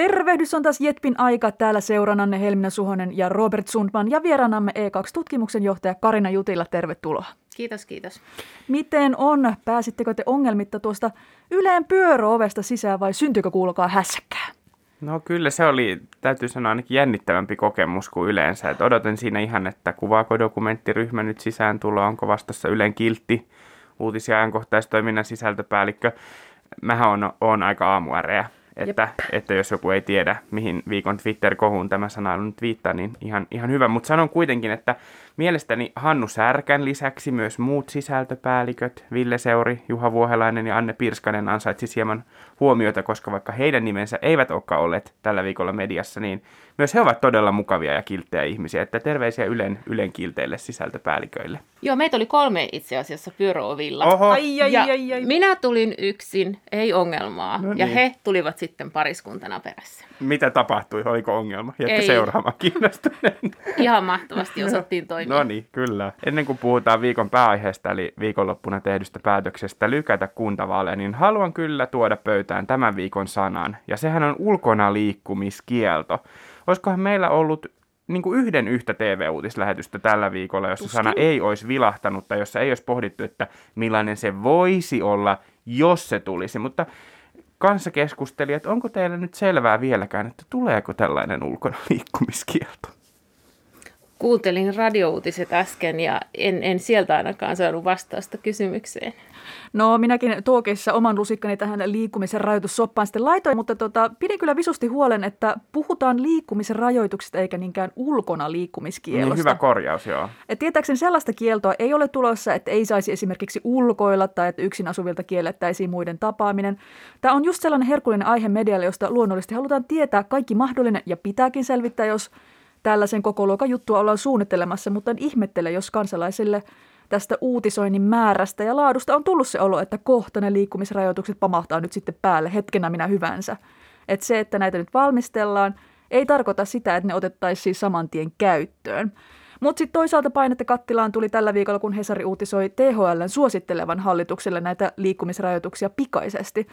Tervehdys on taas Jetpin aika. Täällä seurannanne Helminä Suhonen ja Robert Sundman ja vieraanamme E2-tutkimuksen johtaja Karina Jutila. Tervetuloa. Kiitos, kiitos. Miten on? Pääsittekö te ongelmitta tuosta Yleen pyöröovesta sisään vai syntyykö kuulukaa hässäkkää? No kyllä se oli, täytyy sanoa ainakin jännittävämpi kokemus kuin yleensä. Et odotin siinä ihan, että kuvaako dokumenttiryhmä nyt sisään tuloa, onko vastassa Ylen kiltti, uutis- ja ajankohtaistoiminnan sisältöpäällikkö. Mähän on, on aika aamuäreä, että, että jos joku ei tiedä, mihin viikon Twitter-kohuun tämä sana nyt viittaa, niin ihan, ihan hyvä. Mutta sanon kuitenkin, että mielestäni Hannu Särkän lisäksi myös muut sisältöpäälliköt, Ville Seuri, Juha Vuohelainen ja Anne Pirskanen ansaitsi hieman huomiota, koska vaikka heidän nimensä eivät olekaan olleet tällä viikolla mediassa, niin myös he ovat todella mukavia ja kilttejä ihmisiä. Että terveisiä Ylen, Ylen kilteille sisältöpäälliköille. Joo, meitä oli kolme itse asiassa pyöräovilla. Oho, Ai, ai, ja ai, ai. minä tulin yksin, ei ongelmaa. No Ja niin. he tulivat sitten pariskuntana perässä. mitä tapahtui? Oliko ongelma? Jätkö Ei. seuraamaan kiinnostuneen? Ihan mahtavasti osattiin toimia. No niin, kyllä. Ennen kuin puhutaan viikon pääaiheesta, eli viikonloppuna tehdystä päätöksestä lykätä kuntavaaleja, niin haluan kyllä tuoda pöytään tämän viikon sanan. Ja sehän on ulkona liikkumiskielto. Olisikohan meillä ollut niin kuin yhden yhtä TV-uutislähetystä tällä viikolla, jossa Tuskin. sana ei olisi vilahtanut tai jossa ei olisi pohdittu, että millainen se voisi olla, jos se tulisi. Mutta kanssa keskusteli, että onko teillä nyt selvää vieläkään, että tuleeko tällainen ulkona liikkumiskielto? Kuuntelin radiouutiset äsken ja en, en sieltä ainakaan saanut vastausta kysymykseen. No minäkin tuokeissa oman lusikkani tähän liikkumisen rajoitussoppaan sitten laitoin, mutta tota, pidin kyllä visusti huolen, että puhutaan liikkumisen rajoituksista eikä niinkään ulkona liikkumiskielosta. Niin hyvä korjaus, joo. Et tietääkseni sellaista kieltoa ei ole tulossa, että ei saisi esimerkiksi ulkoilla tai että yksin asuvilta kiellettäisiin muiden tapaaminen. Tämä on just sellainen herkullinen aihe medialle, josta luonnollisesti halutaan tietää kaikki mahdollinen ja pitääkin selvittää, jos tällaisen koko luokan juttua ollaan suunnittelemassa, mutta en ihmettele, jos kansalaisille tästä uutisoinnin määrästä ja laadusta on tullut se olo, että kohta ne liikkumisrajoitukset pamahtaa nyt sitten päälle hetkenä minä hyvänsä. Että se, että näitä nyt valmistellaan, ei tarkoita sitä, että ne otettaisiin saman tien käyttöön. Mutta sitten toisaalta painetta kattilaan tuli tällä viikolla, kun Hesari uutisoi THLn suosittelevan hallitukselle näitä liikkumisrajoituksia pikaisesti.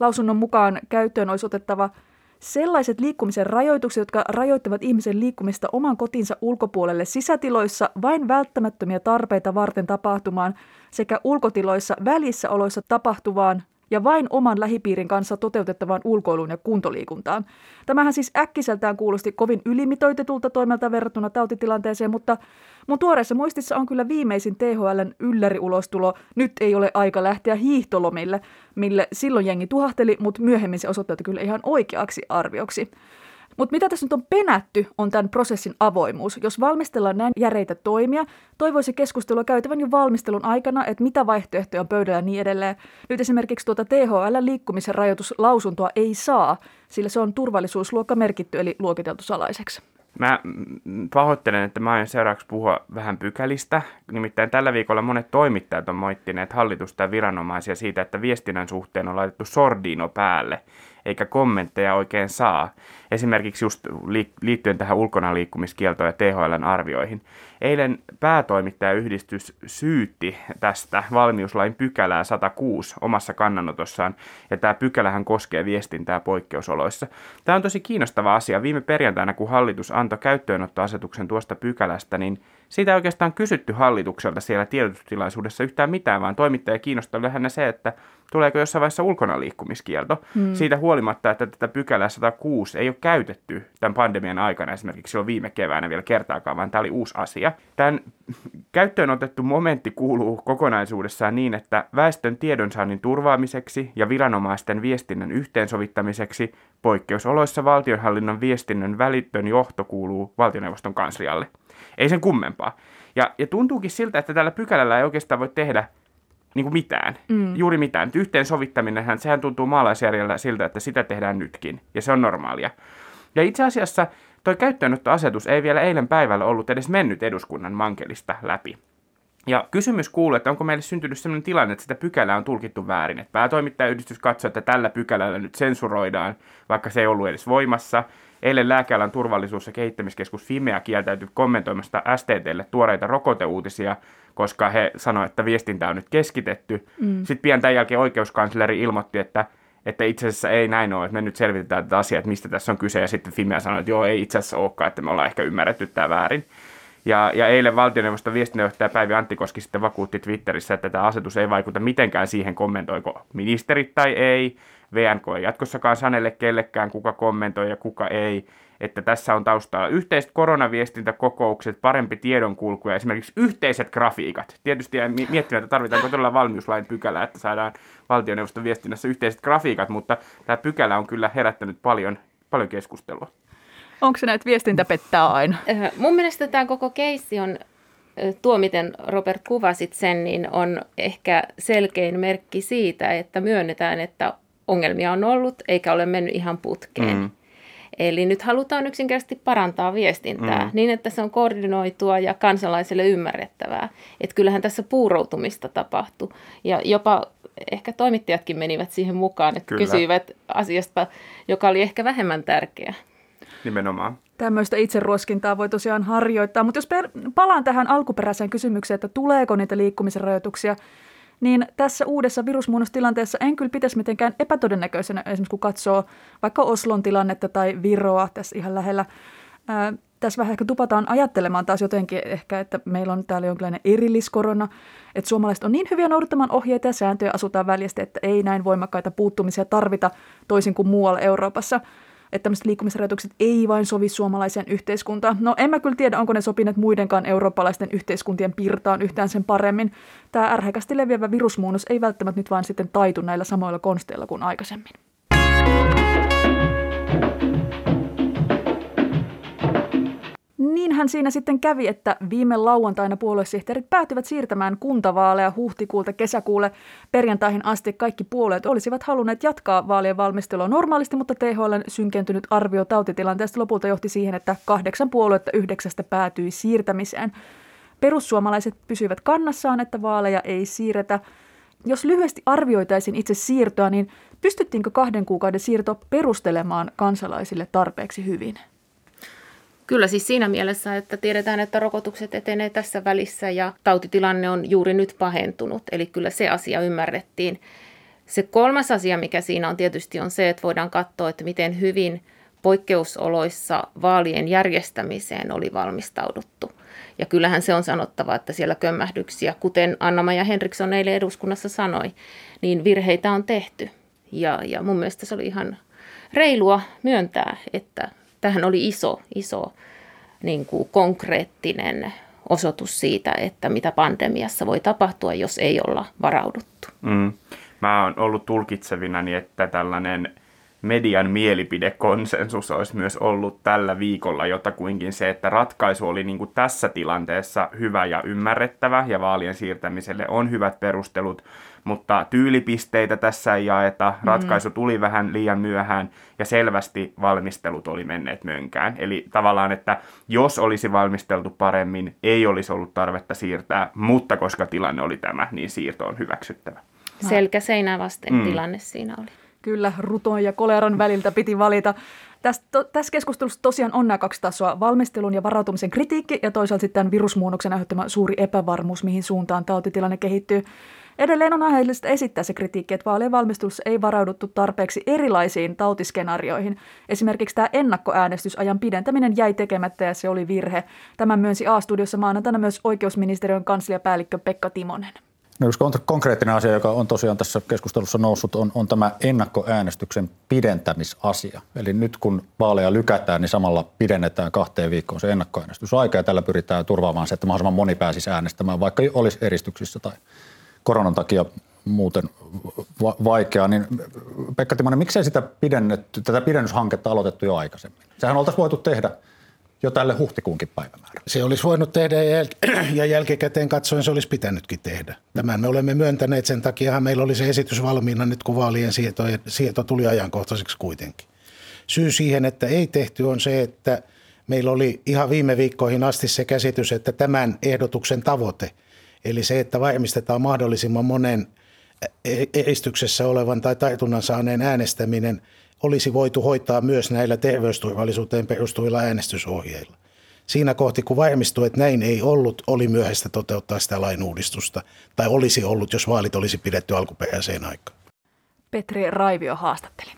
Lausunnon mukaan käyttöön olisi otettava sellaiset liikkumisen rajoitukset, jotka rajoittavat ihmisen liikkumista oman kotinsa ulkopuolelle sisätiloissa vain välttämättömiä tarpeita varten tapahtumaan sekä ulkotiloissa välissä oloissa tapahtuvaan ja vain oman lähipiirin kanssa toteutettavaan ulkoiluun ja kuntoliikuntaan. Tämähän siis äkkiseltään kuulosti kovin ylimitoitetulta toimelta verrattuna tautitilanteeseen, mutta mun tuoreessa muistissa on kyllä viimeisin THLn ylläriulostulo Nyt ei ole aika lähteä hiihtolomille, mille silloin jengi tuhahteli, mutta myöhemmin se osoittautui kyllä ihan oikeaksi arvioksi. Mutta mitä tässä nyt on penätty, on tämän prosessin avoimuus. Jos valmistellaan näin järeitä toimia, toivoisi keskustelua käytävän jo valmistelun aikana, että mitä vaihtoehtoja on pöydällä ja niin edelleen. Nyt esimerkiksi tuota THL liikkumisen rajoituslausuntoa ei saa, sillä se on turvallisuusluokka merkitty eli luokiteltu salaiseksi. Mä pahoittelen, että mä aion seuraavaksi puhua vähän pykälistä. Nimittäin tällä viikolla monet toimittajat on moittineet hallitusta ja viranomaisia siitä, että viestinnän suhteen on laitettu sordino päälle, eikä kommentteja oikein saa. Esimerkiksi just li- liittyen tähän ulkona liikkumiskieltoon ja THLn arvioihin. Eilen päätoimittajayhdistys syytti tästä valmiuslain pykälää 106 omassa kannanotossaan, ja tämä pykälähän koskee viestintää poikkeusoloissa. Tämä on tosi kiinnostava asia. Viime perjantaina, kun hallitus antoi käyttöönottoasetuksen tuosta pykälästä, niin siitä ei oikeastaan kysytty hallitukselta siellä tiedotustilaisuudessa yhtään mitään, vaan toimittaja kiinnostaa lähinnä se, että tuleeko jossain vaiheessa ulkona liikkumiskielto. Hmm. Siitä huolimatta, että tätä pykälää 106 ei ole käytetty tämän pandemian aikana esimerkiksi silloin viime keväänä vielä kertaakaan, vaan tämä oli uusi asia. Tämän käyttöön otettu momentti kuuluu kokonaisuudessaan niin, että väestön tiedonsaannin turvaamiseksi ja viranomaisten viestinnän yhteensovittamiseksi poikkeusoloissa valtionhallinnon viestinnän välittön johto kuuluu valtioneuvoston kanslialle. Ei sen kummempaa. Ja, ja tuntuukin siltä, että tällä pykälällä ei oikeastaan voi tehdä niin kuin mitään. Mm. Juuri mitään. Yhteensovittaminenhän, sehän tuntuu maalaisjärjellä siltä, että sitä tehdään nytkin. Ja se on normaalia. Ja itse asiassa toi käyttöönottoasetus ei vielä eilen päivällä ollut edes mennyt eduskunnan mankelista läpi. Ja kysymys kuuluu, että onko meille syntynyt sellainen tilanne, että sitä pykälää on tulkittu väärin. Että päätoimittajayhdistys katsoo, että tällä pykälällä nyt sensuroidaan, vaikka se ei ollut edes voimassa. Eilen lääkealan turvallisuus- ja kehittämiskeskus Fimea kieltäytyi kommentoimasta STTlle tuoreita rokoteuutisia, koska he sanoivat, että viestintä on nyt keskitetty. Mm. Sitten pian tämän jälkeen oikeuskansleri ilmoitti, että että itse asiassa ei näin ole, että me nyt selvitetään tätä asiaa, että mistä tässä on kyse, ja sitten Fimea sanoi, että joo, ei itse asiassa olekaan, että me ollaan ehkä ymmärretty tämä väärin. Ja, ja eilen valtioneuvoston viestintäjohtaja Päivi Anttikoski sitten vakuutti Twitterissä, että tämä asetus ei vaikuta mitenkään siihen, kommentoiko ministerit tai ei. VNK ei jatkossakaan sanelle kellekään, kuka kommentoi ja kuka ei. Että tässä on taustalla yhteiset koronaviestintäkokoukset, parempi tiedonkulku ja esimerkiksi yhteiset grafiikat. Tietysti miettimään, että tarvitaanko todella valmiuslain pykälä, että saadaan valtioneuvoston viestinnässä yhteiset grafiikat, mutta tämä pykälä on kyllä herättänyt paljon, paljon keskustelua. Onko se näitä viestintä pettää aina? Äh, mun mielestä tämä koko keissi on, äh, tuo miten Robert kuvasit sen, niin on ehkä selkein merkki siitä, että myönnetään, että ongelmia on ollut eikä ole mennyt ihan putkeen. Mm. Eli nyt halutaan yksinkertaisesti parantaa viestintää mm. niin, että se on koordinoitua ja kansalaiselle ymmärrettävää. Että kyllähän tässä puuroutumista tapahtuu. Ja jopa ehkä toimittajatkin menivät siihen mukaan, että Kyllä. kysyivät asiasta, joka oli ehkä vähemmän tärkeä. Nimenomaan. Tämmöistä itseruoskintaa voi tosiaan harjoittaa, mutta jos per, palaan tähän alkuperäiseen kysymykseen, että tuleeko niitä liikkumisen rajoituksia, niin tässä uudessa virusmuunnostilanteessa en kyllä pitäisi mitenkään epätodennäköisenä, esimerkiksi kun katsoo vaikka Oslon tilannetta tai Viroa tässä ihan lähellä. Ää, tässä vähän ehkä tupataan ajattelemaan taas jotenkin ehkä, että meillä on täällä jonkinlainen erilliskorona, että suomalaiset on niin hyviä noudattamaan ohjeita ja sääntöjä asutaan väljästi, että ei näin voimakkaita puuttumisia tarvita toisin kuin muualla Euroopassa – että tämmöiset liikkumisrajoitukset ei vain sovi suomalaiseen yhteiskuntaan. No en mä kyllä tiedä, onko ne sopineet muidenkaan eurooppalaisten yhteiskuntien pirtaan yhtään sen paremmin. Tämä ärhäkästi leviävä virusmuunnos ei välttämättä nyt vaan sitten taitu näillä samoilla konsteilla kuin aikaisemmin. Niinhän siinä sitten kävi, että viime lauantaina puoluesihteerit päätyvät siirtämään kuntavaaleja huhtikuulta kesäkuulle perjantaihin asti. Kaikki puolueet olisivat halunneet jatkaa vaalien valmistelua normaalisti, mutta THLn synkentynyt arvio tautitilanteesta lopulta johti siihen, että kahdeksan puoluetta yhdeksästä päätyi siirtämiseen. Perussuomalaiset pysyivät kannassaan, että vaaleja ei siirretä. Jos lyhyesti arvioitaisiin itse siirtoa, niin pystyttiinkö kahden kuukauden siirto perustelemaan kansalaisille tarpeeksi hyvin? Kyllä siis siinä mielessä, että tiedetään, että rokotukset etenee tässä välissä ja tautitilanne on juuri nyt pahentunut. Eli kyllä se asia ymmärrettiin. Se kolmas asia, mikä siinä on tietysti on se, että voidaan katsoa, että miten hyvin poikkeusoloissa vaalien järjestämiseen oli valmistauduttu. Ja kyllähän se on sanottava, että siellä kömmähdyksiä, kuten Anna-Maja Henriksson eilen eduskunnassa sanoi, niin virheitä on tehty. Ja, ja mun mielestä se oli ihan reilua myöntää, että tähän oli iso, iso niin kuin konkreettinen osoitus siitä, että mitä pandemiassa voi tapahtua, jos ei olla varauduttu. Mm. Mä oon ollut tulkitsevinani, että tällainen median mielipidekonsensus olisi myös ollut tällä viikolla jotakuinkin se, että ratkaisu oli niin kuin tässä tilanteessa hyvä ja ymmärrettävä ja vaalien siirtämiselle on hyvät perustelut, mutta tyylipisteitä tässä ei jaeta, mm. ratkaisu tuli vähän liian myöhään ja selvästi valmistelut oli menneet mönkään. Eli tavallaan, että jos olisi valmisteltu paremmin, ei olisi ollut tarvetta siirtää, mutta koska tilanne oli tämä, niin siirto on hyväksyttävä. Selkä seinää vasten mm. tilanne siinä oli. Kyllä, ruton ja koleran väliltä piti valita. Tässä, to, tässä keskustelussa tosiaan on nämä kaksi tasoa, valmistelun ja varautumisen kritiikki ja toisaalta sitten virusmuunnoksen aiheuttama suuri epävarmuus, mihin suuntaan tautitilanne kehittyy. Edelleen on aiheellista esittää se kritiikki, että vaalien valmistelussa ei varauduttu tarpeeksi erilaisiin tautiskenaarioihin. Esimerkiksi tämä ennakkoäänestysajan pidentäminen jäi tekemättä ja se oli virhe. Tämän myönsi A-studiossa maanantaina myös oikeusministeriön kansliapäällikkö Pekka Timonen. No yksi konkreettinen asia, joka on tosiaan tässä keskustelussa noussut, on, on tämä ennakkoäänestyksen pidentämisasia. Eli nyt kun vaaleja lykätään, niin samalla pidennetään kahteen viikkoon se ennakkoäänestysaika ja tällä pyritään turvaamaan se, että mahdollisimman moni pääsisi äänestämään, vaikka olisi eristyksissä tai koronan takia muuten va- vaikeaa, niin Pekka Timonen, miksei sitä pidennetty, tätä pidennyshanketta aloitettu jo aikaisemmin? Sehän oltaisiin voitu tehdä jo tälle huhtikuunkin päivämäärä. Se olisi voinut tehdä ja, jäl- ja jälkikäteen katsoen se olisi pitänytkin tehdä. Tämän me olemme myöntäneet, sen takia meillä oli se esitys valmiina nyt kun vaalien sieto, sieto tuli ajankohtaiseksi kuitenkin. Syy siihen, että ei tehty on se, että meillä oli ihan viime viikkoihin asti se käsitys, että tämän ehdotuksen tavoite – Eli se, että varmistetaan mahdollisimman monen eristyksessä olevan tai tartunnan saaneen äänestäminen olisi voitu hoitaa myös näillä terveysturvallisuuteen perustuvilla äänestysohjeilla. Siinä kohti, kun varmistui, että näin ei ollut, oli myöhäistä toteuttaa sitä lainuudistusta. Tai olisi ollut, jos vaalit olisi pidetty alkuperäiseen aikaan. Petri Raivio haastatteli.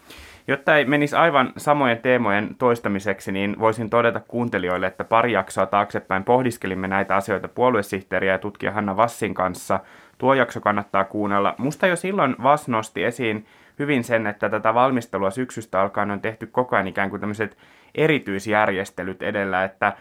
Jotta ei menisi aivan samojen teemojen toistamiseksi, niin voisin todeta kuuntelijoille, että pari jaksoa taaksepäin pohdiskelimme näitä asioita puoluesihteeriä ja tutkija Hanna Vassin kanssa. Tuo jakso kannattaa kuunnella. Musta jo silloin Vass nosti esiin hyvin sen, että tätä valmistelua syksystä alkaen on tehty koko ajan ikään kuin tämmöiset erityisjärjestelyt edellä, että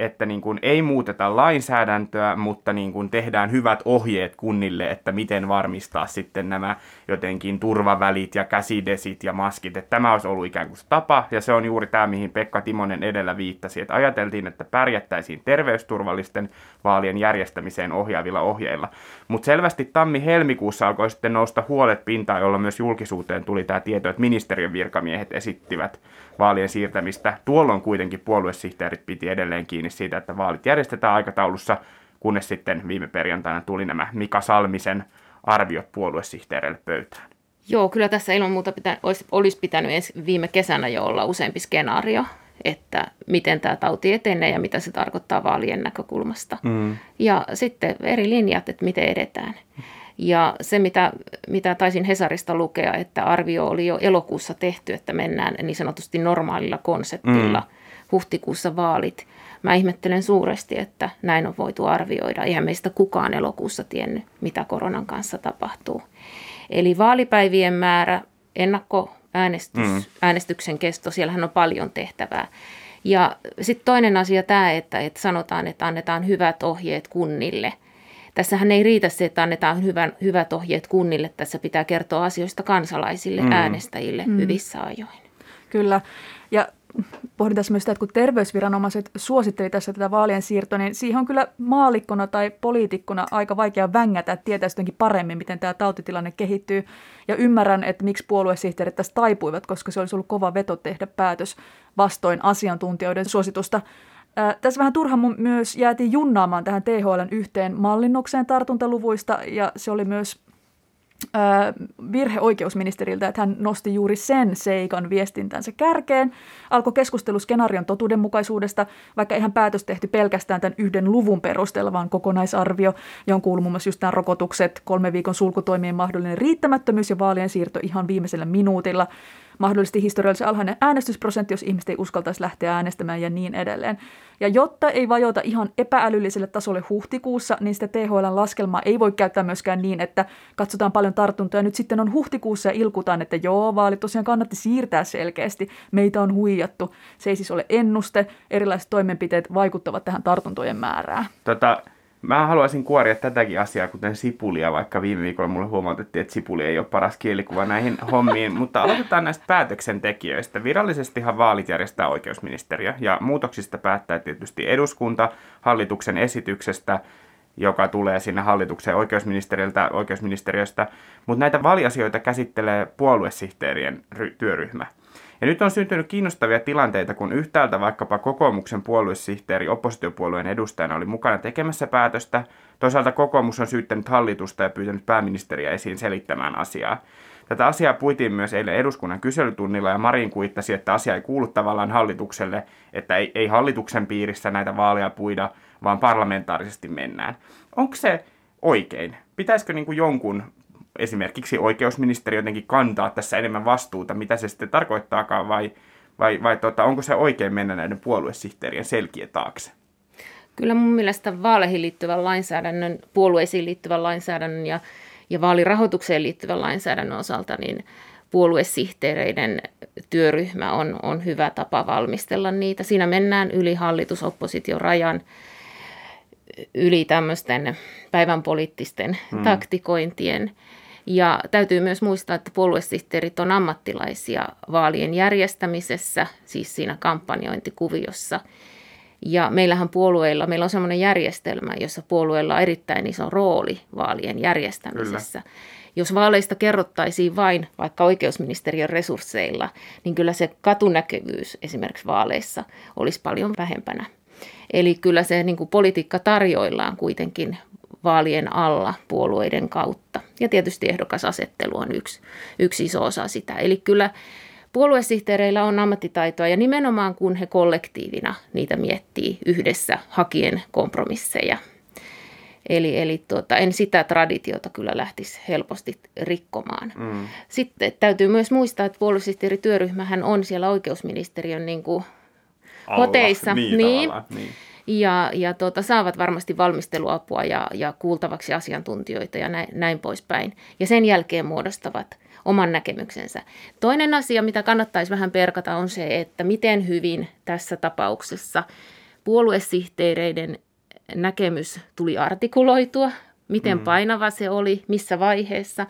että niin kuin ei muuteta lainsäädäntöä, mutta niin kuin tehdään hyvät ohjeet kunnille, että miten varmistaa sitten nämä jotenkin turvavälit ja käsidesit ja maskit. Että tämä olisi ollut ikään kuin tapa, ja se on juuri tämä, mihin Pekka Timonen edellä viittasi, että ajateltiin, että pärjättäisiin terveysturvallisten vaalien järjestämiseen ohjaavilla ohjeilla. Mutta selvästi tammi-helmikuussa alkoi sitten nousta huolet pintaan, jolla myös julkisuuteen tuli tämä tieto, että ministeriön virkamiehet esittivät vaalien siirtämistä. Tuolloin kuitenkin puoluesihteerit piti edelleen kiinni siitä, että vaalit järjestetään aikataulussa, kunnes sitten viime perjantaina tuli nämä Mika Salmisen arviot puoluesihteereille pöytään. Joo, kyllä tässä ilman muuta pitä, olisi, olisi pitänyt ensi, viime kesänä jo olla useampi skenaario, että miten tämä tauti etenee ja mitä se tarkoittaa vaalien näkökulmasta. Mm. Ja sitten eri linjat, että miten edetään. Ja se, mitä, mitä taisin Hesarista lukea, että arvio oli jo elokuussa tehty, että mennään niin sanotusti normaalilla konseptilla. Mm. Huhtikuussa vaalit. Mä ihmettelen suuresti, että näin on voitu arvioida. Eihän meistä kukaan elokuussa tiennyt, mitä koronan kanssa tapahtuu. Eli vaalipäivien määrä, ennakkoäänestys, mm. äänestyksen kesto, siellähän on paljon tehtävää. Ja sitten toinen asia tämä, että, että sanotaan, että annetaan hyvät ohjeet kunnille – Tässähän ei riitä se, että annetaan hyvän, hyvät ohjeet kunnille. Tässä pitää kertoa asioista kansalaisille, mm. äänestäjille mm. hyvissä ajoin. Kyllä. Ja pohdin tässä myös sitä, että kun terveysviranomaiset suositteli tässä tätä vaalien siirtoa, niin siihen on kyllä maalikkona tai poliitikkona aika vaikea vängätä, että tietäisi jotenkin paremmin, miten tämä tautitilanne kehittyy. Ja ymmärrän, että miksi puoluesihteerit tästä taipuivat, koska se olisi ollut kova veto tehdä päätös vastoin asiantuntijoiden suositusta. Tässä vähän turha myös jäätiin junnaamaan tähän THLn yhteen mallinnokseen tartuntaluvuista ja se oli myös virhe oikeusministeriltä, että hän nosti juuri sen seikan viestintänsä kärkeen. Alkoi keskustelu skenaarion totuudenmukaisuudesta, vaikka ihan päätös tehty pelkästään tämän yhden luvun perusteella, vaan kokonaisarvio, johon kuuluu muun muassa just nämä rokotukset, kolmen viikon sulkutoimien mahdollinen riittämättömyys ja vaalien siirto ihan viimeisellä minuutilla mahdollisesti historiallisen alhainen äänestysprosentti, jos ihmiset ei uskaltaisi lähteä äänestämään ja niin edelleen. Ja jotta ei vajota ihan epäälylliselle tasolle huhtikuussa, niin sitä THL laskelmaa ei voi käyttää myöskään niin, että katsotaan paljon tartuntoja. Nyt sitten on huhtikuussa ja ilkutaan, että joo, vaalit tosiaan kannatti siirtää selkeästi. Meitä on huijattu. Se ei siis ole ennuste. Erilaiset toimenpiteet vaikuttavat tähän tartuntojen määrään. Tota, Mä haluaisin kuoria tätäkin asiaa, kuten sipulia, vaikka viime viikolla mulle huomautettiin, että sipuli ei ole paras kielikuva näihin hommiin. Mutta aloitetaan näistä päätöksentekijöistä. Virallisestihan vaalit järjestää oikeusministeriö ja muutoksista päättää tietysti eduskunta hallituksen esityksestä joka tulee sinne hallituksen oikeusministeriöltä, oikeusministeriöstä, mutta näitä vaaliasioita käsittelee puoluesihteerien työryhmä. Ja nyt on syntynyt kiinnostavia tilanteita, kun yhtäältä vaikkapa kokoomuksen puoluesihteeri oppositiopuolueen edustajana oli mukana tekemässä päätöstä, toisaalta kokoomus on syyttänyt hallitusta ja pyytänyt pääministeriä esiin selittämään asiaa. Tätä asiaa puitiin myös eilen eduskunnan kyselytunnilla ja Marin kuittasi, että asia ei kuulu tavallaan hallitukselle, että ei, ei hallituksen piirissä näitä vaaleja puida, vaan parlamentaarisesti mennään. Onko se oikein? Pitäisikö niin kuin jonkun esimerkiksi oikeusministeri jotenkin kantaa tässä enemmän vastuuta, mitä se sitten tarkoittaakaan, vai, vai, vai tota, onko se oikein mennä näiden puoluesihteerien selkiä taakse? Kyllä mun mielestä vaaleihin liittyvän lainsäädännön, puolueisiin liittyvän lainsäädännön ja, ja vaalirahoitukseen liittyvän lainsäädännön osalta, niin puoluesihteereiden työryhmä on, on hyvä tapa valmistella niitä. Siinä mennään yli hallitus-opposition rajan yli tämmöisten päivän poliittisten hmm. taktikointien ja täytyy myös muistaa, että puoluesihteerit on ammattilaisia vaalien järjestämisessä, siis siinä kampanjointikuviossa. Ja meillähän puolueilla, meillä on sellainen järjestelmä, jossa puolueilla on erittäin iso rooli vaalien järjestämisessä. Kyllä. Jos vaaleista kerrottaisiin vain vaikka oikeusministeriön resursseilla, niin kyllä se katunäkyvyys esimerkiksi vaaleissa olisi paljon vähempänä. Eli kyllä se niin kuin politiikka tarjoillaan kuitenkin vaalien alla puolueiden kautta. Ja tietysti ehdokasasettelu on yksi, yksi iso osa sitä. Eli kyllä puoluesihteereillä on ammattitaitoa ja nimenomaan kun he kollektiivina niitä miettii yhdessä hakien kompromisseja. Eli, eli tuota, en sitä traditiota kyllä lähtisi helposti rikkomaan. Mm. Sitten täytyy myös muistaa, että puoluesihteerityöryhmähän on siellä oikeusministeriön niin kuin hoteissa. Niin, niin. Ja, ja tuota, saavat varmasti valmisteluapua ja, ja kuultavaksi asiantuntijoita ja näin, näin poispäin. Ja sen jälkeen muodostavat oman näkemyksensä. Toinen asia, mitä kannattaisi vähän perkata, on se, että miten hyvin tässä tapauksessa puoluesihteereiden näkemys tuli artikuloitua, miten mm. painava se oli, missä vaiheessa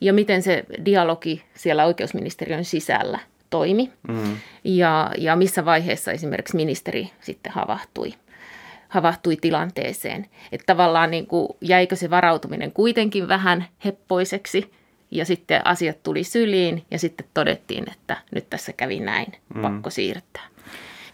ja miten se dialogi siellä oikeusministeriön sisällä toimi mm. ja, ja missä vaiheessa esimerkiksi ministeri sitten havahtui havahtui tilanteeseen. Että tavallaan niin kuin, jäikö se varautuminen kuitenkin vähän heppoiseksi ja sitten asiat tuli syliin ja sitten todettiin, että nyt tässä kävi näin, mm. pakko siirtää.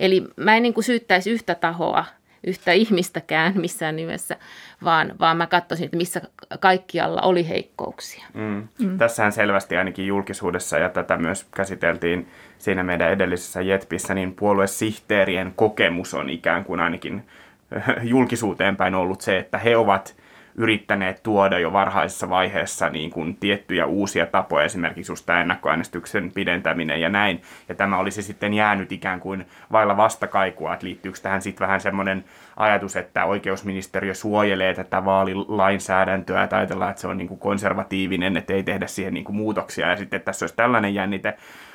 Eli mä en niin kuin syyttäisi yhtä tahoa, yhtä ihmistäkään missään nimessä, vaan, vaan mä katsoisin, että missä kaikkialla oli heikkouksia. Mm. Mm. Tässähän selvästi ainakin julkisuudessa, ja tätä myös käsiteltiin siinä meidän edellisessä JETPissä, niin puoluesihteerien kokemus on ikään kuin ainakin julkisuuteen päin ollut se, että he ovat yrittäneet tuoda jo varhaisessa vaiheessa niin kuin tiettyjä uusia tapoja, esimerkiksi just tämä ennakkoäänestyksen pidentäminen ja näin. Ja tämä olisi sitten jäänyt ikään kuin vailla vastakaikua, että liittyykö tähän sitten vähän semmoinen ajatus, että oikeusministeriö suojelee tätä vaalilainsäädäntöä, että ajatellaan, että se on niin kuin konservatiivinen, että ei tehdä siihen niin kuin muutoksia ja sitten tässä olisi tällainen jännite.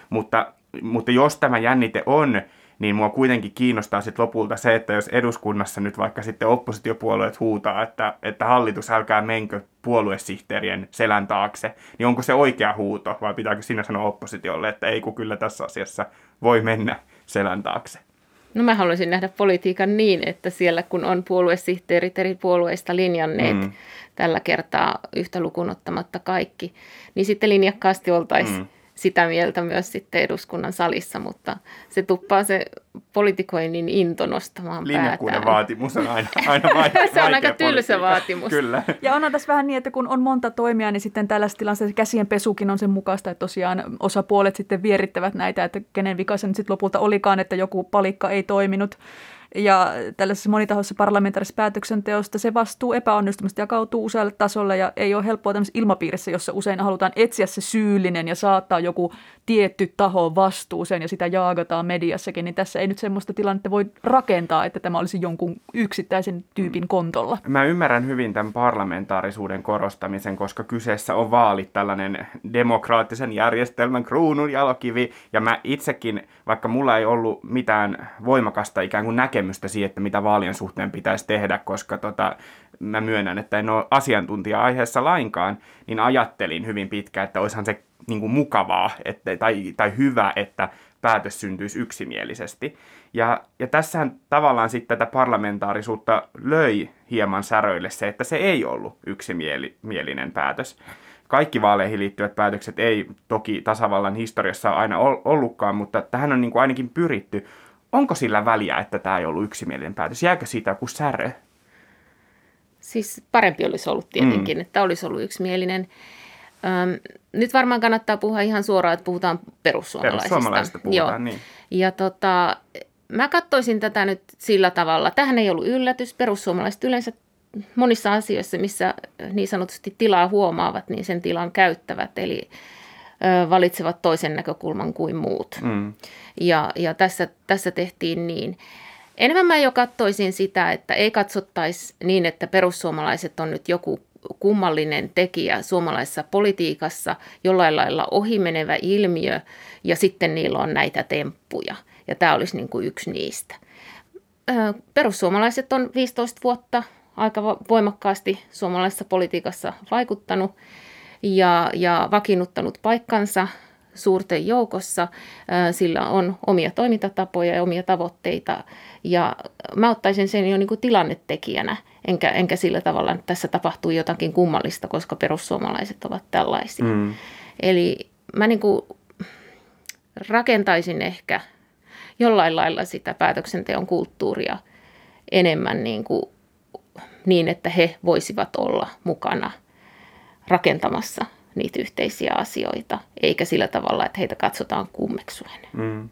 Mutta, mutta jos tämä jännite on, niin mua kuitenkin kiinnostaa sitten lopulta se, että jos eduskunnassa nyt vaikka sitten oppositiopuolueet huutaa, että, että hallitus älkää menkö puoluesihteerien selän taakse, niin onko se oikea huuto vai pitääkö sinä sanoa oppositiolle, että ei kun kyllä tässä asiassa voi mennä selän taakse? No mä haluaisin nähdä politiikan niin, että siellä kun on puoluesihteerit eri puolueista linjanneet mm. tällä kertaa yhtä lukunottamatta kaikki, niin sitten linjakkaasti oltaisiin mm sitä mieltä myös sitten eduskunnan salissa, mutta se tuppaa se politikoinnin into nostamaan Linjakkuuden päätään. vaatimus on aina, aina vaikea Se on aika tylsä vaatimus. Kyllä. Ja onhan tässä vähän niin, että kun on monta toimia, niin sitten tällaisessa tilanteessa käsien pesukin on sen mukaista, että tosiaan osapuolet sitten vierittävät näitä, että kenen vika se sitten lopulta olikaan, että joku palikka ei toiminut. Ja tällaisessa monitahoisessa parlamentaarisessa päätöksenteosta se vastuu epäonnistumista jakautuu usealle tasolle ja ei ole helppoa tämmöisessä ilmapiirissä, jossa usein halutaan etsiä se syyllinen ja saattaa joku tietty taho vastuuseen ja sitä jaagataan mediassakin, niin tässä ei nyt semmoista tilannetta voi rakentaa, että tämä olisi jonkun yksittäisen tyypin kontolla. Mä ymmärrän hyvin tämän parlamentaarisuuden korostamisen, koska kyseessä on vaalit, tällainen demokraattisen järjestelmän kruunun jalokivi, ja mä itsekin, vaikka mulla ei ollut mitään voimakasta ikään kuin näkemystä, näkemystä siihen, että mitä vaalien suhteen pitäisi tehdä, koska tota, mä myönnän, että en ole asiantuntija aiheessa lainkaan, niin ajattelin hyvin pitkään, että olisihan se niin kuin mukavaa että, tai, tai hyvä, että päätös syntyisi yksimielisesti. Ja, ja tässähän tavallaan sitten tätä parlamentaarisuutta löi hieman säröille se, että se ei ollut yksimielinen päätös. Kaikki vaaleihin liittyvät päätökset ei toki tasavallan historiassa aina ollutkaan, mutta tähän on niin kuin ainakin pyritty onko sillä väliä, että tämä ei ollut yksimielinen päätös? Jääkö siitä joku särö? Siis parempi olisi ollut tietenkin, mm. että olisi ollut yksimielinen. Öm, nyt varmaan kannattaa puhua ihan suoraan, että puhutaan perussuomalaisista. Perussuomalaisista puhutaan, Joo. niin. Ja tota, mä katsoisin tätä nyt sillä tavalla. Tähän ei ollut yllätys. Perussuomalaiset yleensä monissa asioissa, missä niin sanotusti tilaa huomaavat, niin sen tilan käyttävät. Eli valitsevat toisen näkökulman kuin muut. Mm. Ja, ja tässä, tässä tehtiin niin. Enemmän mä jo katsoisin sitä, että ei katsottaisi niin, että perussuomalaiset on nyt joku kummallinen tekijä suomalaisessa politiikassa, jollain lailla ohimenevä ilmiö, ja sitten niillä on näitä temppuja. Ja tämä olisi niin kuin yksi niistä. Perussuomalaiset on 15 vuotta aika voimakkaasti suomalaisessa politiikassa vaikuttanut ja, ja vakiinnuttanut paikkansa suurten joukossa. Sillä on omia toimintatapoja ja omia tavoitteita ja mä ottaisin sen jo niin kuin tilannetekijänä, enkä, enkä sillä tavalla, että tässä tapahtuu jotakin kummallista, koska perussuomalaiset ovat tällaisia. Mm. Eli mä niin kuin rakentaisin ehkä jollain lailla sitä päätöksenteon kulttuuria enemmän niin kuin niin, että he voisivat olla mukana rakentamassa niitä yhteisiä asioita, eikä sillä tavalla, että heitä katsotaan kummeksuen. Mm.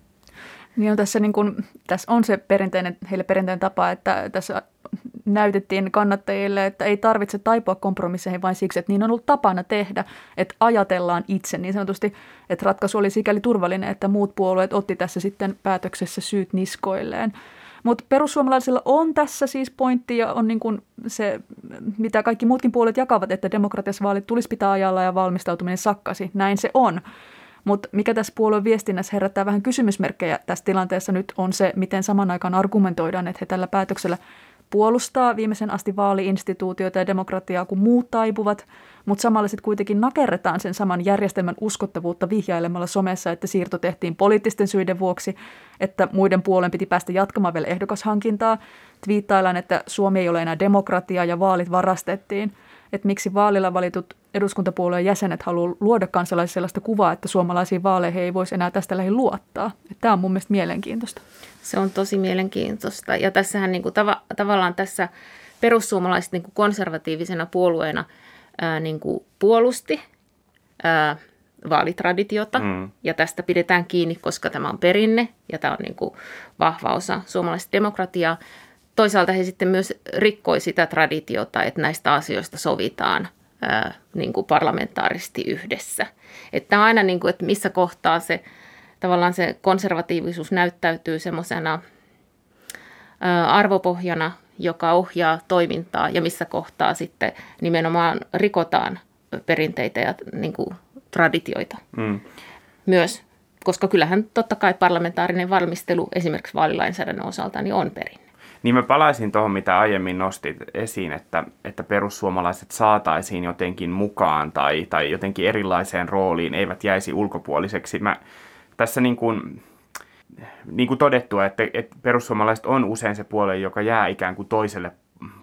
Niin on tässä, niin kun, tässä on se perinteinen, heille perinteinen tapa, että tässä näytettiin kannattajille, että ei tarvitse taipua kompromisseihin vain siksi, että niin on ollut tapana tehdä, että ajatellaan itse niin sanotusti, että ratkaisu oli sikäli turvallinen, että muut puolueet otti tässä sitten päätöksessä syyt niskoilleen. Mutta perussuomalaisilla on tässä siis pointti ja on niin kuin se, mitä kaikki muutkin puolet jakavat, että demokratiassa vaalit tulisi pitää ajalla ja valmistautuminen sakkasi. Näin se on. Mutta mikä tässä puolueen viestinnässä herättää vähän kysymysmerkkejä tässä tilanteessa nyt on se, miten saman aikaan argumentoidaan, että he tällä päätöksellä puolustaa viimeisen asti vaaliinstituutioita ja demokratiaa, kun muut taipuvat, mutta samalla sitten kuitenkin nakerretaan sen saman järjestelmän uskottavuutta vihjailemalla somessa, että siirto tehtiin poliittisten syiden vuoksi, että muiden puolen piti päästä jatkamaan vielä ehdokashankintaa. Twiittaillaan, että Suomi ei ole enää demokratia ja vaalit varastettiin. Että miksi vaalilla valitut eduskuntapuolueen jäsenet haluaa luoda kansalaisille sellaista kuvaa, että suomalaisiin vaaleihin ei voisi enää tästä lähin luottaa. Tämä on mun mielestä mielenkiintoista. Se on tosi mielenkiintoista. Ja tässähän niin kuin tav- tavallaan tässä perussuomalaiset niin kuin konservatiivisena puolueena ää, niin kuin puolusti ää, vaalitraditiota. Mm. Ja tästä pidetään kiinni, koska tämä on perinne ja tämä on niin kuin vahva osa suomalaista demokratiaa. Toisaalta he sitten myös rikkoi sitä traditiota, että näistä asioista sovitaan ää, niin kuin parlamentaaristi yhdessä. Että on aina, niin kuin, että missä kohtaa se tavallaan se konservatiivisuus näyttäytyy semmoisena arvopohjana, joka ohjaa toimintaa ja missä kohtaa sitten nimenomaan rikotaan perinteitä ja niin kuin, traditioita mm. myös. Koska kyllähän totta kai parlamentaarinen valmistelu esimerkiksi vaalilainsäädännön osalta niin on perinne. Niin mä palaisin tuohon, mitä aiemmin nostit esiin, että, että perussuomalaiset saataisiin jotenkin mukaan tai, tai jotenkin erilaiseen rooliin, eivät jäisi ulkopuoliseksi. Mä tässä niin kuin, niin kuin todettua, että, että perussuomalaiset on usein se puolue, joka jää ikään kuin toiselle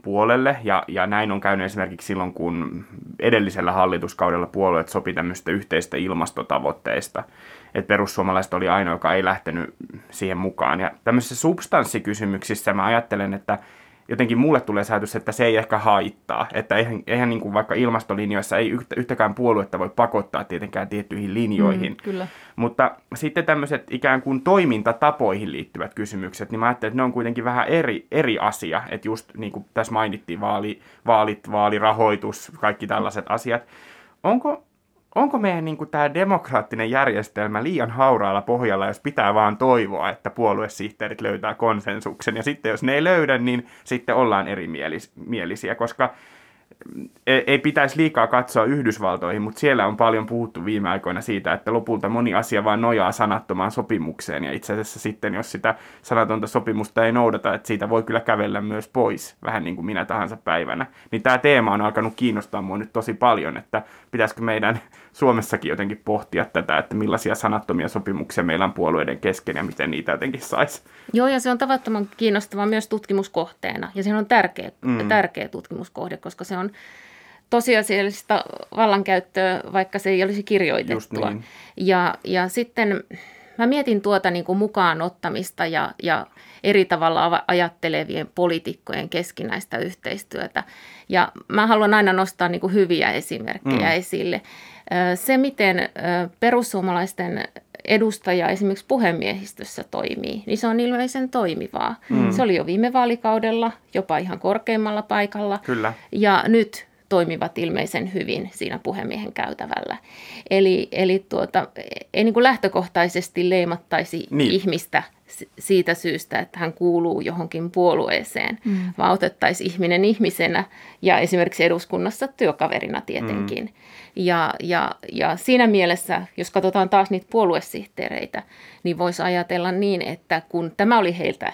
puolelle, ja, ja näin on käynyt esimerkiksi silloin, kun edellisellä hallituskaudella puolueet sopi tämmöistä yhteistä ilmastotavoitteista, että perussuomalaiset oli ainoa, joka ei lähtenyt siihen mukaan. Ja tämmöisissä substanssikysymyksissä mä ajattelen, että jotenkin mulle tulee säätys, että se ei ehkä haittaa. Että eihän, eihän niin kuin vaikka ilmastolinjoissa ei yhtä, yhtäkään puoluetta voi pakottaa tietenkään tiettyihin linjoihin. Mm, kyllä. Mutta sitten tämmöiset ikään kuin toimintatapoihin liittyvät kysymykset, niin mä ajattelen, että ne on kuitenkin vähän eri, eri asia. Että just niin kuin tässä mainittiin, vaali, vaalit, vaalirahoitus, kaikki tällaiset asiat. Onko onko meidän niin kuin, tämä demokraattinen järjestelmä liian hauraalla pohjalla, jos pitää vaan toivoa, että puoluesihteerit löytää konsensuksen. Ja sitten jos ne ei löydä, niin sitten ollaan erimielisiä, koska ei pitäisi liikaa katsoa Yhdysvaltoihin, mutta siellä on paljon puhuttu viime aikoina siitä, että lopulta moni asia vaan nojaa sanattomaan sopimukseen. Ja itse asiassa sitten, jos sitä sanatonta sopimusta ei noudata, että siitä voi kyllä kävellä myös pois, vähän niin kuin minä tahansa päivänä. Niin tämä teema on alkanut kiinnostaa mua nyt tosi paljon, että pitäisikö meidän Suomessakin jotenkin pohtia tätä, että millaisia sanattomia sopimuksia meillä on puolueiden kesken ja miten niitä jotenkin saisi. Joo, ja se on tavattoman kiinnostava myös tutkimuskohteena. Ja se on tärkeä, mm. tärkeä tutkimuskohde, koska se on tosiasiallista vallankäyttöä, vaikka se ei olisi kirjoitettua. Niin. Ja, ja sitten mä mietin tuota niin kuin mukaan ottamista ja, ja eri tavalla ajattelevien poliitikkojen keskinäistä yhteistyötä. Ja mä haluan aina nostaa niin kuin hyviä esimerkkejä mm. esille. Se, miten perussuomalaisten edustaja esimerkiksi puhemiehistössä toimii, niin se on ilmeisen toimivaa. Mm. Se oli jo viime vaalikaudella, jopa ihan korkeimmalla paikalla. Kyllä. Ja nyt toimivat ilmeisen hyvin siinä puhemiehen käytävällä. Eli, eli tuota, ei niin kuin lähtökohtaisesti leimattaisi niin. ihmistä siitä syystä, että hän kuuluu johonkin puolueeseen, mm. vaan otettaisiin ihminen ihmisenä ja esimerkiksi eduskunnassa työkaverina tietenkin. Mm. Ja, ja, ja siinä mielessä, jos katsotaan taas niitä puoluesihteereitä, niin voisi ajatella niin, että kun tämä oli heiltä,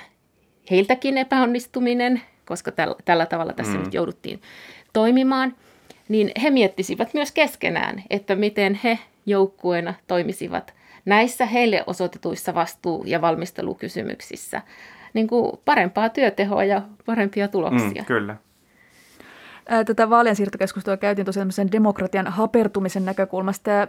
heiltäkin epäonnistuminen, koska täl, tällä tavalla tässä mm. nyt jouduttiin toimimaan, niin he miettisivät myös keskenään, että miten he joukkueena toimisivat näissä heille osoitetuissa vastuu- ja valmistelukysymyksissä niin kuin parempaa työtehoa ja parempia tuloksia. Mm, kyllä. Tätä vaalien siirtokeskustelua käytiin tosiaan demokratian hapertumisen näkökulmasta. Ja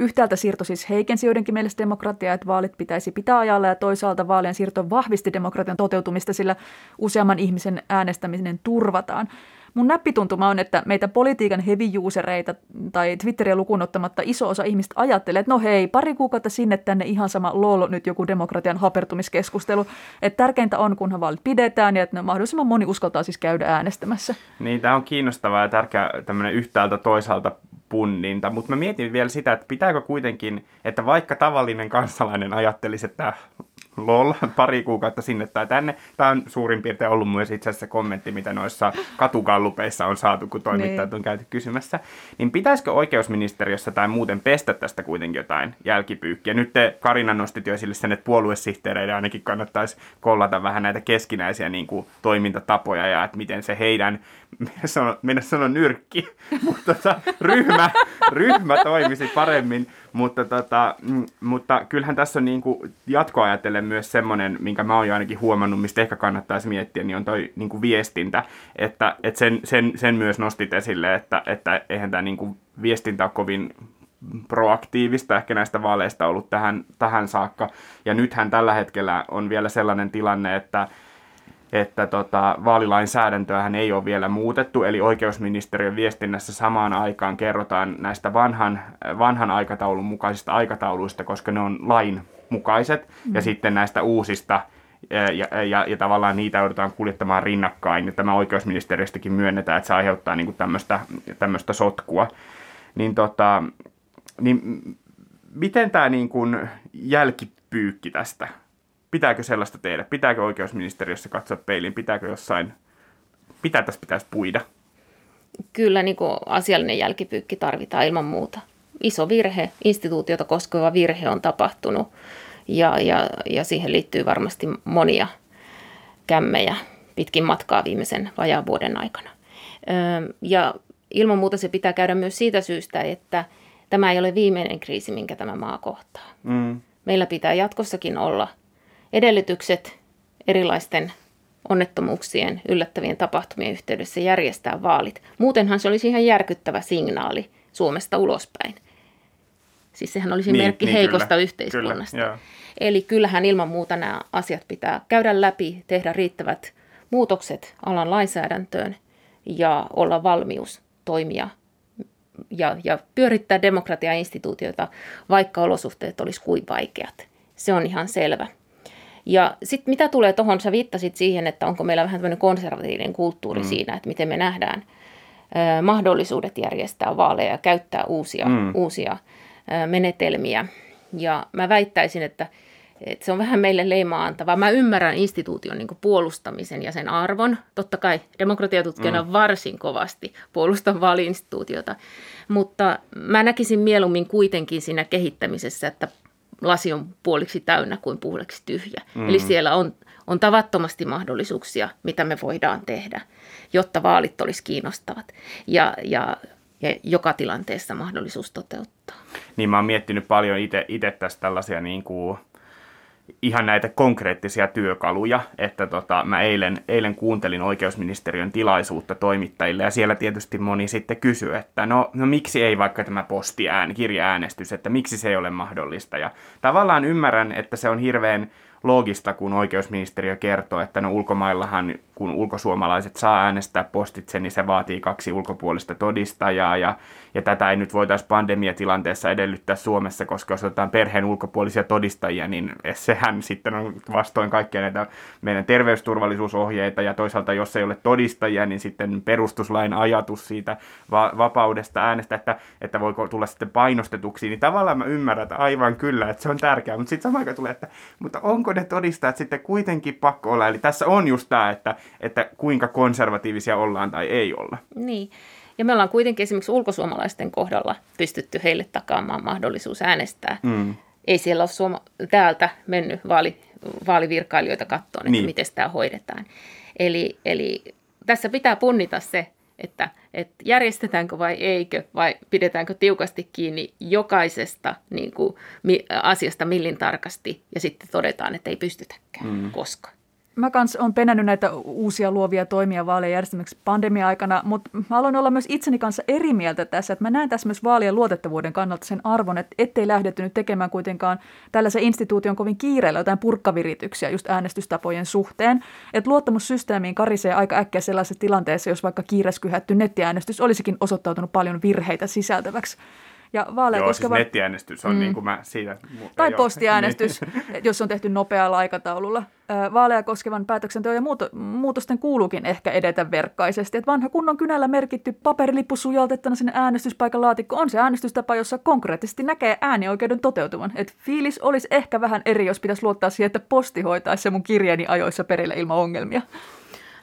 yhtäältä siirto siis heikensi joidenkin mielestä demokratiaa, että vaalit pitäisi pitää ajalla, ja toisaalta vaalien siirto vahvisti demokratian toteutumista, sillä useamman ihmisen äänestäminen turvataan. Mun näppituntuma on, että meitä politiikan heavy-usereita tai Twitteriä lukuun ottamatta iso osa ihmistä ajattelee, että no hei, pari kuukautta sinne tänne ihan sama lol nyt joku demokratian hapertumiskeskustelu. Että tärkeintä on, kunhan vaalit pidetään ja että mahdollisimman moni uskaltaa siis käydä äänestämässä. Niin, tämä on kiinnostavaa ja tärkeä tämmöinen yhtäältä toisaalta punninta, mutta mä mietin vielä sitä, että pitääkö kuitenkin, että vaikka tavallinen kansalainen ajattelisi, että lol, pari kuukautta sinne tai tänne. Tämä on suurin piirtein ollut myös itse asiassa kommentti, mitä noissa katukallupeissa on saatu, kun toimittajat niin. on käyty kysymässä. Niin pitäisikö oikeusministeriössä tai muuten pestä tästä kuitenkin jotain jälkipyykkiä? Nyt te Karina nostit jo esille sen, että puoluesihteereiden ainakin kannattaisi kollata vähän näitä keskinäisiä niin kuin, toimintatapoja ja että miten se heidän, mennä sanoa nyrkki, mutta tota, ryhmä, ryhmä toimisi paremmin. Mutta, tota, mm, mutta kyllähän tässä on niin kuin jatkoa ajatellen myös semmoinen, minkä mä oon jo ainakin huomannut, mistä ehkä kannattaisi miettiä, niin on toi niin kuin viestintä. Että, että sen, sen, sen, myös nostit esille, että, että eihän tämä niin kuin viestintä ole kovin proaktiivista ehkä näistä vaaleista ollut tähän, tähän saakka. Ja nythän tällä hetkellä on vielä sellainen tilanne, että että tota, vaalilainsäädäntöähän ei ole vielä muutettu, eli oikeusministeriön viestinnässä samaan aikaan kerrotaan näistä vanhan, vanhan aikataulun mukaisista aikatauluista, koska ne on lain mukaiset, mm. ja sitten näistä uusista, ja, ja, ja, tavallaan niitä joudutaan kuljettamaan rinnakkain, ja tämä oikeusministeriöstäkin myönnetään, että se aiheuttaa niin tämmöistä, tämmöistä sotkua. Niin, tota, niin miten tämä niin kuin jälkipyykki tästä Pitääkö sellaista tehdä? Pitääkö oikeusministeriössä katsoa peiliin? Pitääkö jossain, mitä tässä pitäisi puida? Kyllä niin kuin asiallinen jälkipyykki tarvitaan ilman muuta. Iso virhe, instituutiota koskeva virhe on tapahtunut ja, ja, ja siihen liittyy varmasti monia kämmejä pitkin matkaa viimeisen vajaan vuoden aikana. Ja ilman muuta se pitää käydä myös siitä syystä, että tämä ei ole viimeinen kriisi, minkä tämä maa kohtaa. Mm. Meillä pitää jatkossakin olla edellytykset erilaisten onnettomuuksien, yllättävien tapahtumien yhteydessä järjestää vaalit. Muutenhan se olisi ihan järkyttävä signaali Suomesta ulospäin. Siis sehän olisi niin, merkki niin, heikosta kyllä, yhteiskunnasta. Kyllä, Eli kyllähän ilman muuta nämä asiat pitää käydä läpi, tehdä riittävät muutokset alan lainsäädäntöön ja olla valmius toimia ja, ja pyörittää demokratiainstituutioita, vaikka olosuhteet olisi kuin vaikeat. Se on ihan selvä. Ja sitten mitä tulee tuohon, sä viittasit siihen, että onko meillä vähän tämmöinen konservatiivinen kulttuuri mm. siinä, että miten me nähdään ö, mahdollisuudet järjestää vaaleja ja käyttää uusia, mm. uusia ö, menetelmiä. Ja mä väittäisin, että, että se on vähän meille leimaa antavaa. Mä ymmärrän instituution niin puolustamisen ja sen arvon. Totta kai demokratiatutkijana mm. varsin kovasti puolustan vaaliinstituutiota, mutta mä näkisin mieluummin kuitenkin siinä kehittämisessä, että lasi on puoliksi täynnä kuin puoliksi tyhjä. Mm. Eli siellä on, on tavattomasti mahdollisuuksia, mitä me voidaan tehdä, jotta vaalit olisi kiinnostavat ja, ja, ja joka tilanteessa mahdollisuus toteuttaa. Niin mä oon miettinyt paljon itse tästä tällaisia niin kuin ihan näitä konkreettisia työkaluja, että tota, mä eilen, eilen kuuntelin oikeusministeriön tilaisuutta toimittajille ja siellä tietysti moni sitten kysyi, että no, no miksi ei vaikka tämä postiään, kirjaäänestys, että miksi se ei ole mahdollista? Ja tavallaan ymmärrän, että se on hirveän loogista, kun oikeusministeriö kertoo, että no ulkomaillahan, kun ulkosuomalaiset saa äänestää postitse, niin se vaatii kaksi ulkopuolista todistajaa ja ja tätä ei nyt voitaisiin pandemiatilanteessa edellyttää Suomessa, koska jos otetaan perheen ulkopuolisia todistajia, niin sehän sitten on vastoin kaikkia näitä meidän terveysturvallisuusohjeita, ja toisaalta jos ei ole todistajia, niin sitten perustuslain ajatus siitä va- vapaudesta äänestä, että, että voiko tulla sitten painostetuksi, niin tavallaan mä ymmärrän, että aivan kyllä, että se on tärkeää, mutta sitten samaan aikaan tulee, että mutta onko ne todistajat sitten kuitenkin pakko olla, eli tässä on just tämä, että, että kuinka konservatiivisia ollaan tai ei olla. Niin, ja me ollaan kuitenkin esimerkiksi ulkosuomalaisten kohdalla pystytty heille takaamaan mahdollisuus äänestää. Mm. Ei siellä ole suoma- täältä mennyt vaali, vaalivirkailijoita katsoa, että niin. miten tämä hoidetaan. Eli, eli tässä pitää punnita se, että, että järjestetäänkö vai eikö, vai pidetäänkö tiukasti kiinni jokaisesta niin kuin, asiasta millin tarkasti, ja sitten todetaan, että ei pystytäkään, mm. koska. Mä kans on penännyt näitä uusia luovia toimia vaalien järjestämiseksi pandemia-aikana, mutta mä aloin olla myös itseni kanssa eri mieltä tässä, että mä näen tässä myös vaalien luotettavuuden kannalta sen arvon, että ettei lähdetty nyt tekemään kuitenkaan tällaisen instituution kovin kiireellä jotain purkkavirityksiä just äänestystapojen suhteen, että luottamussysteemiin karisee aika äkkiä sellaisessa tilanteessa, jos vaikka kiireskyhätty nettiäänestys olisikin osoittautunut paljon virheitä sisältäväksi. Ja vaaleja Joo, siis koskeva... siis nettiäänestys on mm. niin kuin mä siitä... Tai joo. postiäänestys, jos on tehty nopealla aikataululla. Vaaleja koskevan päätöksenteon ja muutosten kuuluukin ehkä edetä verkkaisesti. Että vanha kunnon kynällä merkitty paperilippu sujaltettuna sinne äänestyspaikan laatikko on se äänestystapa, jossa konkreettisesti näkee äänioikeuden toteutuvan. Et fiilis olisi ehkä vähän eri, jos pitäisi luottaa siihen, että posti hoitaisi se mun kirjeeni ajoissa perille ilman ongelmia.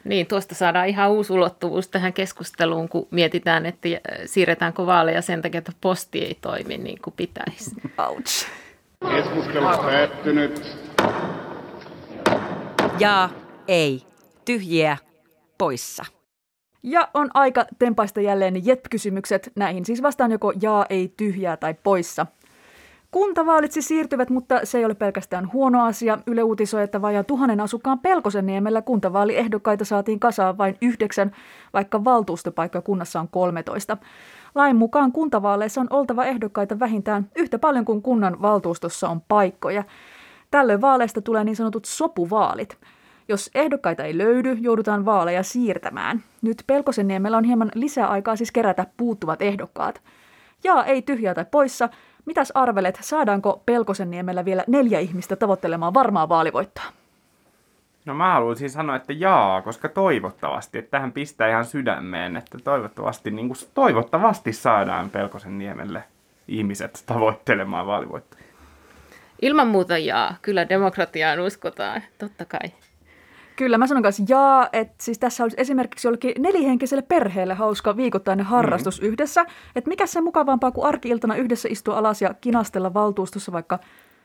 Niin, tuosta saadaan ihan uusi ulottuvuus tähän keskusteluun, kun mietitään, että siirretäänkö vaaleja sen takia, että posti ei toimi niin kuin pitäisi. Ouch. Keskustelu päättynyt. Ja ei. Tyhjiä poissa. Ja on aika tempaista jälleen JEP-kysymykset. Näihin siis vastaan joko jaa, ei, tyhjää tai poissa. Kuntavaalit siis siirtyvät, mutta se ei ole pelkästään huono asia. Yle uutisoi, että vajaa tuhannen asukkaan Pelkosenniemellä kuntavaaliehdokkaita saatiin kasaan vain yhdeksän, vaikka valtuustopaikka kunnassa on 13. Lain mukaan kuntavaaleissa on oltava ehdokkaita vähintään yhtä paljon kuin kunnan valtuustossa on paikkoja. Tällöin vaaleista tulee niin sanotut sopuvaalit. Jos ehdokkaita ei löydy, joudutaan vaaleja siirtämään. Nyt Pelkosenniemellä on hieman lisää aikaa siis kerätä puuttuvat ehdokkaat. Ja ei tyhjää tai poissa – Mitäs arvelet, saadaanko Pelkosenniemellä vielä neljä ihmistä tavoittelemaan varmaa vaalivoittoa? No mä haluaisin sanoa, että jaa, koska toivottavasti, että tähän pistää ihan sydämeen, että toivottavasti, niin kuin, toivottavasti saadaan Pelkosen niemelle ihmiset tavoittelemaan vaalivoittoa. Ilman muuta jaa, kyllä demokratiaan uskotaan, totta kai. Kyllä, mä sanon kanssa jaa, että siis tässä olisi esimerkiksi jollekin nelihenkiselle perheelle hauska viikoittainen harrastus mm-hmm. yhdessä. Että mikä se mukavampaa kuin arkiiltana yhdessä istua alas ja kinastella valtuustossa vaikka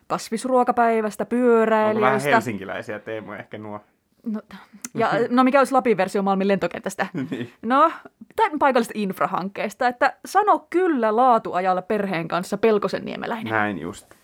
kasvisruokapäivästä, pyöräilijästä. Onko vähän helsinkiläisiä teemoja ehkä nuo? No, ja, no mikä olisi Lapin versio Malmin lentokentästä? niin. No, tai paikallista infrahankkeesta, että sano kyllä laatuajalla perheen kanssa Pelkosen niemeläinen. Näin just.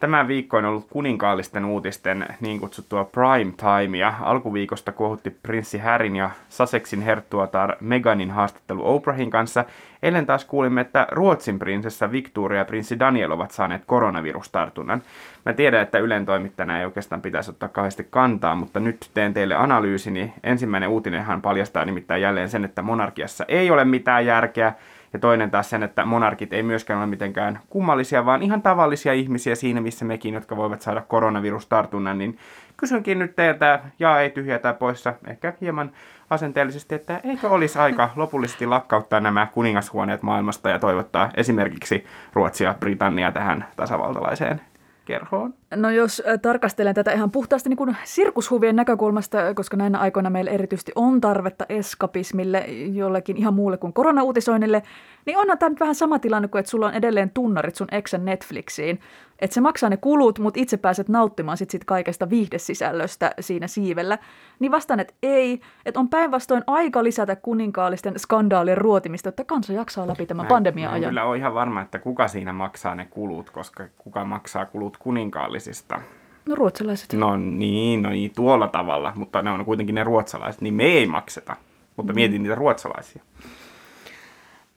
Tämä viikko on ollut kuninkaallisten uutisten niin kutsuttua prime timea. Alkuviikosta kuohutti prinssi Harryn ja Sussexin herttuatar Meganin haastattelu Oprahin kanssa. Eilen taas kuulimme, että Ruotsin prinsessa Victoria ja prinssi Daniel ovat saaneet koronavirustartunnan. Mä tiedän, että Ylen toimittajana ei oikeastaan pitäisi ottaa kauheasti kantaa, mutta nyt teen teille analyysini. Ensimmäinen uutinenhan paljastaa nimittäin jälleen sen, että monarkiassa ei ole mitään järkeä. Ja toinen taas sen, että monarkit ei myöskään ole mitenkään kummallisia, vaan ihan tavallisia ihmisiä siinä, missä mekin, jotka voivat saada koronavirustartunnan, niin kysynkin nyt teiltä, ja ei tyhjätä poissa, ehkä hieman asenteellisesti, että eikö olisi aika lopullisesti lakkauttaa nämä kuningashuoneet maailmasta ja toivottaa esimerkiksi Ruotsia, Britannia tähän tasavaltalaiseen kerhoon? No jos tarkastelen tätä ihan puhtaasti niin kuin sirkushuvien näkökulmasta, koska näinä aikoina meillä erityisesti on tarvetta eskapismille, jollekin ihan muulle kuin koronauutisoinnille, niin onhan tämä nyt vähän sama tilanne kuin, että sulla on edelleen tunnarit sun eksän Netflixiin. Että se maksaa ne kulut, mutta itse pääset nauttimaan sit, sit kaikesta viihdesisällöstä siinä siivellä. Niin vastaan, että ei, että on päinvastoin aika lisätä kuninkaallisten skandaalien ruotimista, että kansa jaksaa läpi tämän pandemia-ajan. Kyllä on ihan varma, että kuka siinä maksaa ne kulut, koska kuka maksaa kulut kuninkaallisista. No ruotsalaiset. No niin, no niin, tuolla tavalla, mutta ne on kuitenkin ne ruotsalaiset, niin me ei makseta. Mutta mm. mietin niitä ruotsalaisia.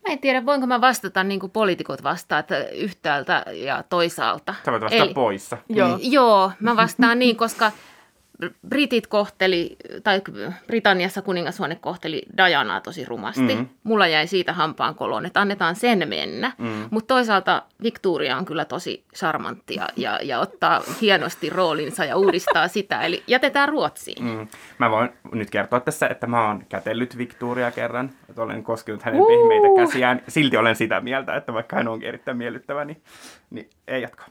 Mä en tiedä, voinko mä vastata niin kuin poliitikot vastaat yhtäältä ja toisaalta. Sä voit vastata Eli, poissa. Joo. joo, mä vastaan niin, koska Britit kohteli, tai Britanniassa kuningashuone kohteli Dianaa tosi rumasti. Mm. Mulla jäi siitä hampaan koloon, että annetaan sen mennä. Mm. Mutta toisaalta Victoria on kyllä tosi charmanttia ja, ja ottaa hienosti roolinsa ja uudistaa sitä. Eli jätetään Ruotsiin. Mm. Mä voin nyt kertoa tässä, että mä oon kätellyt Victoria kerran. Että olen koskenut hänen uh. pehmeitä käsiään. Silti olen sitä mieltä, että vaikka hän onkin erittäin miellyttävä, niin, niin ei jatkaa.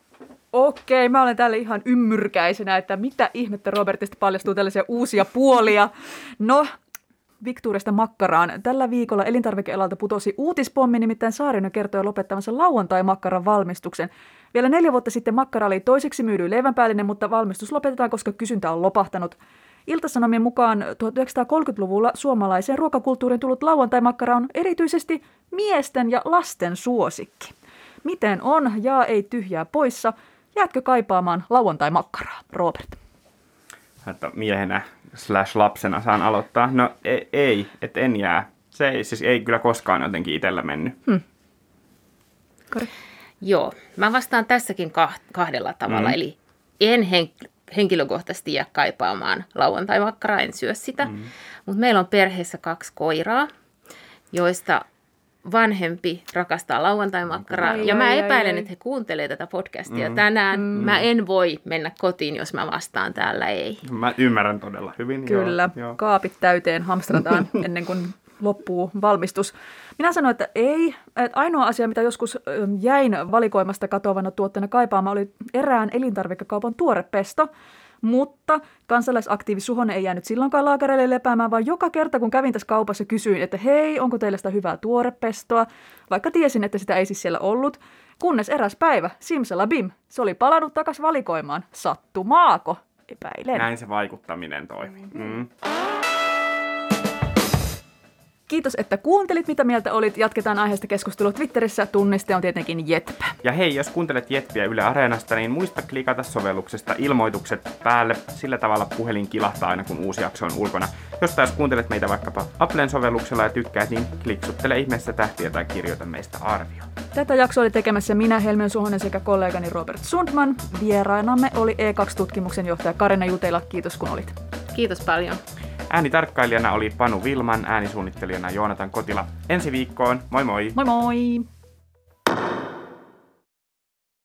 Okei, mä olen täällä ihan ymmyrkäisenä, että mitä ihmettä Robertista paljastuu tällaisia uusia puolia. No, Victoriasta makkaraan. Tällä viikolla elintarvikealalta putosi uutispommi, nimittäin Saarinen kertoi lopettavansa lauantai-makkaran valmistuksen. Vielä neljä vuotta sitten makkara oli toiseksi myydyin leivänpäällinen, mutta valmistus lopetetaan, koska kysyntä on lopahtanut. Iltasanomien mukaan 1930-luvulla suomalaiseen ruokakulttuuriin tullut lauantai-makkara on erityisesti miesten ja lasten suosikki. Miten on, ja ei tyhjää poissa – Jäätkö kaipaamaan lauantai-makkaraa, Robert? että miehenä slash lapsena saan aloittaa. No ei, ei että en jää. Se ei, siis ei kyllä koskaan jotenkin itsellä mennyt. Hmm. Joo, mä vastaan tässäkin kahdella tavalla. Mm. Eli en hen- henkilökohtaisesti jää kaipaamaan lauantai-makkaraa, en syö sitä. Mm. Mutta meillä on perheessä kaksi koiraa, joista vanhempi rakastaa lauantai-makkaraa. ja mä epäilen, ai, että he kuuntelee tätä podcastia mm. tänään. Mm. Mä en voi mennä kotiin, jos mä vastaan täällä ei. Mä ymmärrän todella hyvin. Kyllä, joo, joo. kaapit täyteen hamstrataan ennen kuin loppuu valmistus. Minä sanoin, että ei. Että ainoa asia, mitä joskus jäin valikoimasta katoavana tuotteena kaipaamaan, oli erään elintarvikekaupan tuorepesto. Mutta kansalaisaktiivi Suhonen ei jäänyt silloinkaan laakereille lepäämään, vaan joka kerta kun kävin tässä kaupassa kysyin, että hei, onko teillä sitä hyvää tuorepestoa, vaikka tiesin, että sitä ei siis siellä ollut. Kunnes eräs päivä, simsalabim, se oli palannut takaisin valikoimaan. Sattumaako? Epäilen. Näin se vaikuttaminen toimii. Mm. Kiitos, että kuuntelit, mitä mieltä olit. Jatketaan aiheesta keskustelua Twitterissä. Tunniste on tietenkin Jetp. Ja hei, jos kuuntelet Jetpiä Yle Areenasta, niin muista klikata sovelluksesta ilmoitukset päälle. Sillä tavalla puhelin kilahtaa aina, kun uusi jakso on ulkona. Jos taas kuuntelet meitä vaikkapa Applen sovelluksella ja tykkäät, niin kliksuttele ihmeessä tähtiä tai kirjoita meistä arvio. Tätä jaksoa oli tekemässä minä, Helmen Suhonen sekä kollegani Robert Sundman. Vierainamme oli E2-tutkimuksen johtaja Karina Jutela. Kiitos kun olit. Kiitos paljon. Äänitarkkailijana oli Panu Vilman, äänisuunnittelijana Joonatan Kotila. Ensi viikkoon, moi moi! Moi moi!